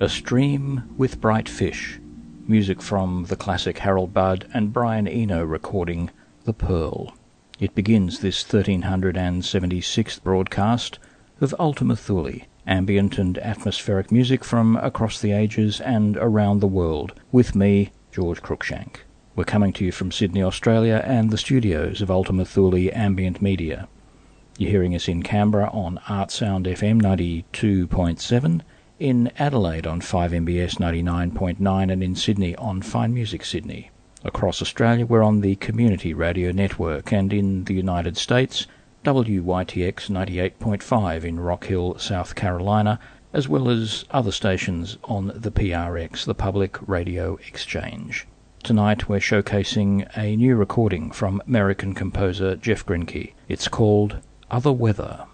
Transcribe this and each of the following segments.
A Stream with Bright Fish. Music from the classic Harold Budd and Brian Eno recording The Pearl. It begins this 1376th broadcast of Ultima Thule, ambient and atmospheric music from across the ages and around the world, with me, George Cruikshank. We're coming to you from Sydney, Australia, and the studios of Ultima Thule Ambient Media. You're hearing us in Canberra on Artsound FM 92.7, in Adelaide on 5MBS 99.9, and in Sydney on Fine Music Sydney. Across Australia, we're on the Community Radio Network, and in the United States, WYTX 98.5 in Rock Hill, South Carolina, as well as other stations on the PRX, the Public Radio Exchange. Tonight we're showcasing a new recording from American composer Jeff Greinke. It's called Other Weather.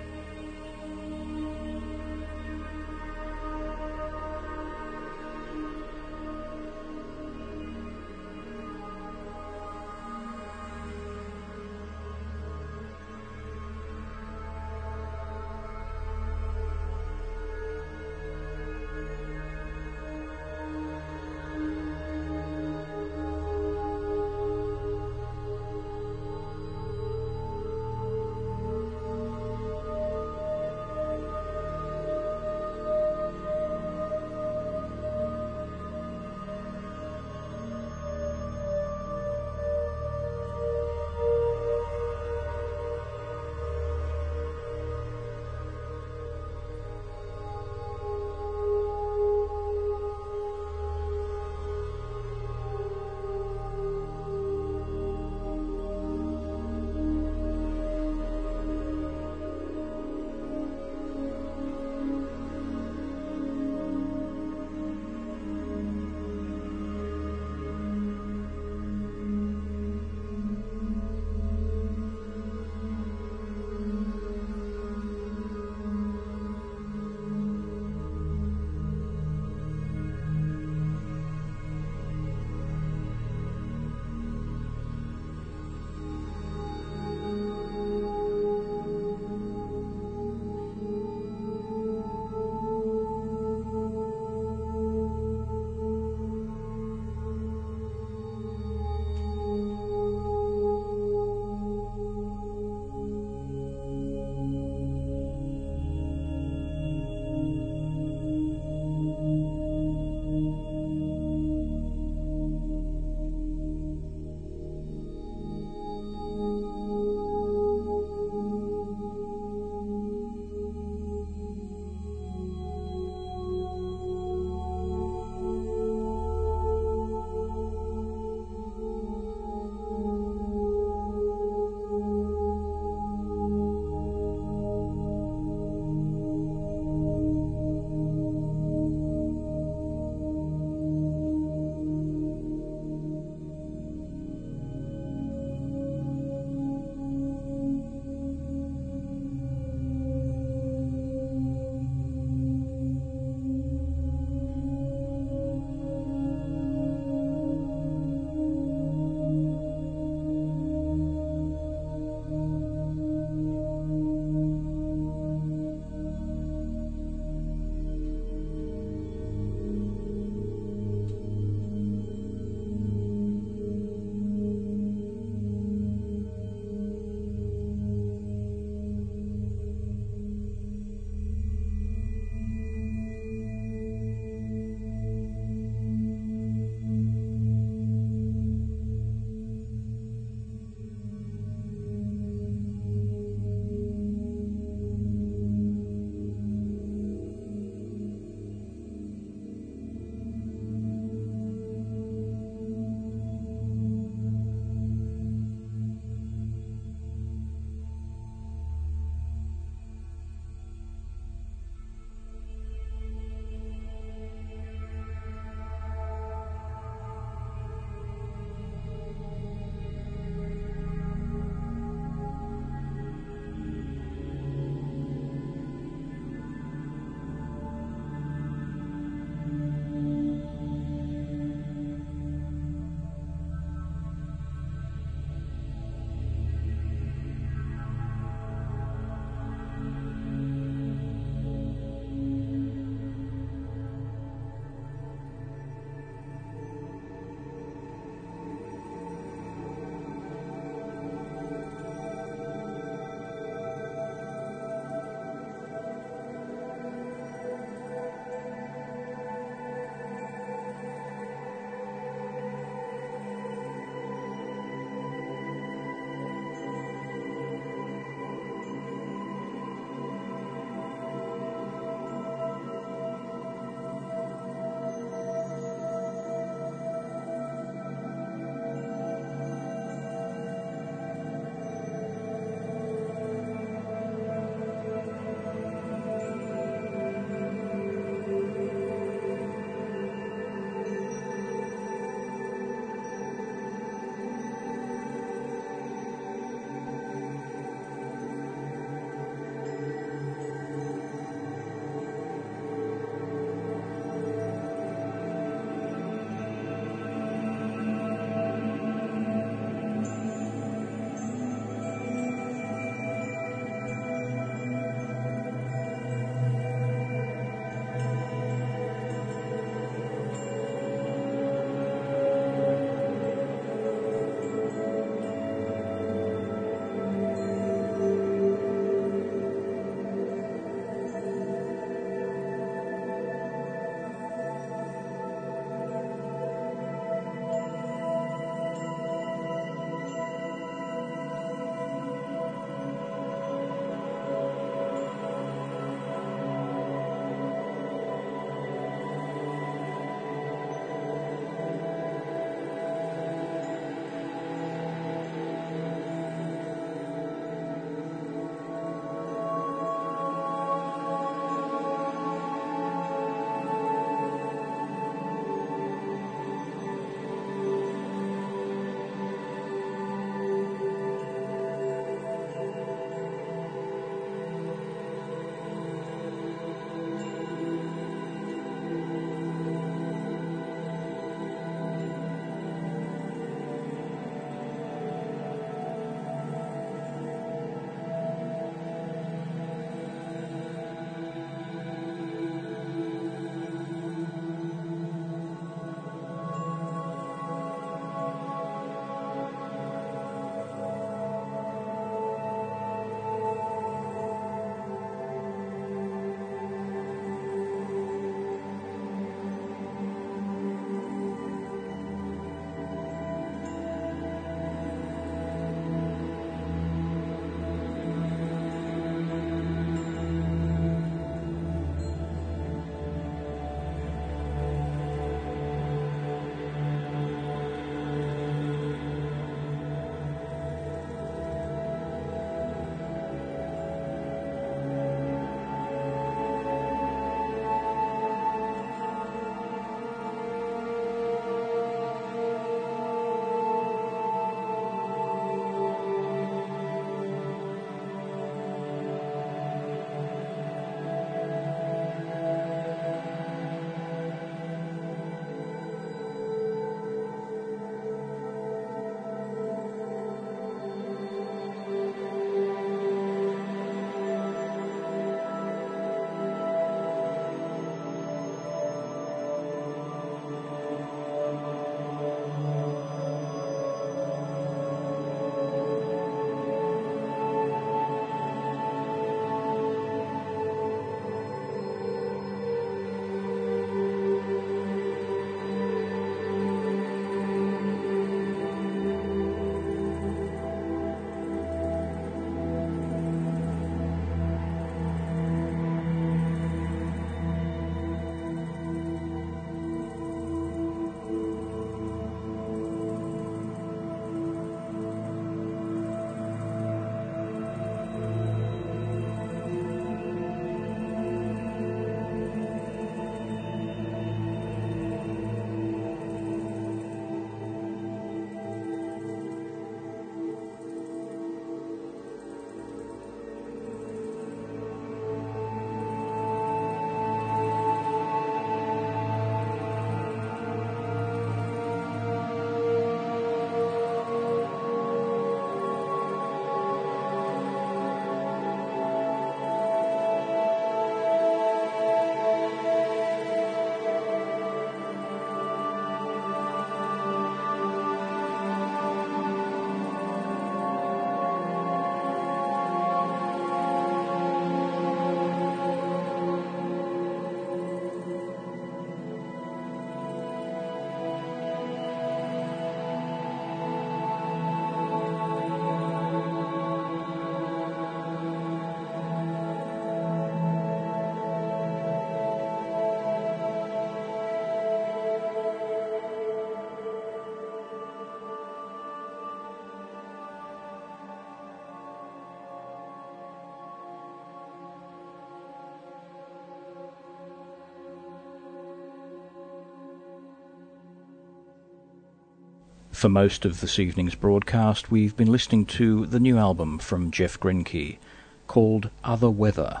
For most of this evening's broadcast, we've been listening to the new album from Jeff Greinke called Other Weather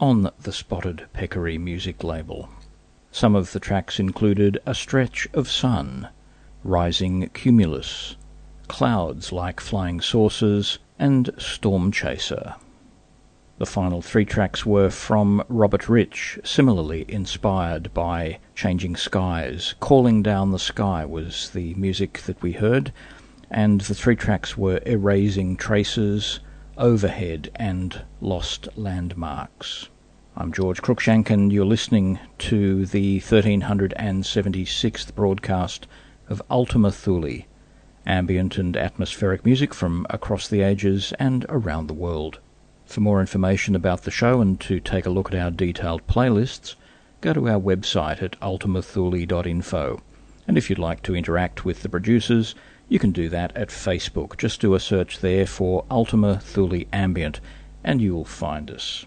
on the Spotted Peccary music label. Some of the tracks included A Stretch of Sun, Rising Cumulus, Clouds Like Flying Saucers, and Storm Chaser. The final three tracks were from Robert Rich, similarly inspired by Changing Skies. Calling Down the Sky was the music that we heard, and the three tracks were Erasing Traces, Overhead, and Lost Landmarks. I'm George Cruikshank, and you're listening to the 1376th broadcast of Ultima Thule, ambient and atmospheric music from across the ages and around the world. For more information about the show and to take a look at our detailed playlists, go to our website at ultimathule.info. And if you'd like to interact with the producers, you can do that at Facebook. Just do a search there for Ultima Thule Ambient and you'll find us.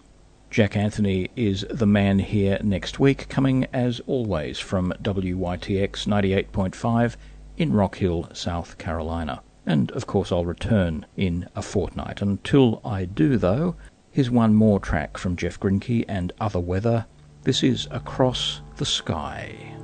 Jack Anthony is the man here next week, coming as always from WYTX 98.5 in Rock Hill, South Carolina. And of course, I'll return in a fortnight. Until I do, though, here's one more track from Jeff Greinke and Other Weather. This is Across the Sky.